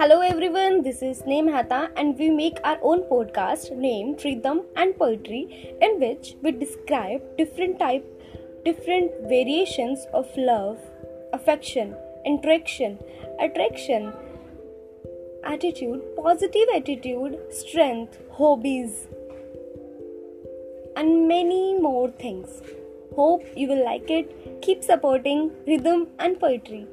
Hello everyone, this is Neem Hata and we make our own podcast named Rhythm and Poetry in which we describe different type different variations of love, affection, interaction, attraction, attitude, positive attitude, strength, hobbies and many more things. Hope you will like it. Keep supporting rhythm and poetry.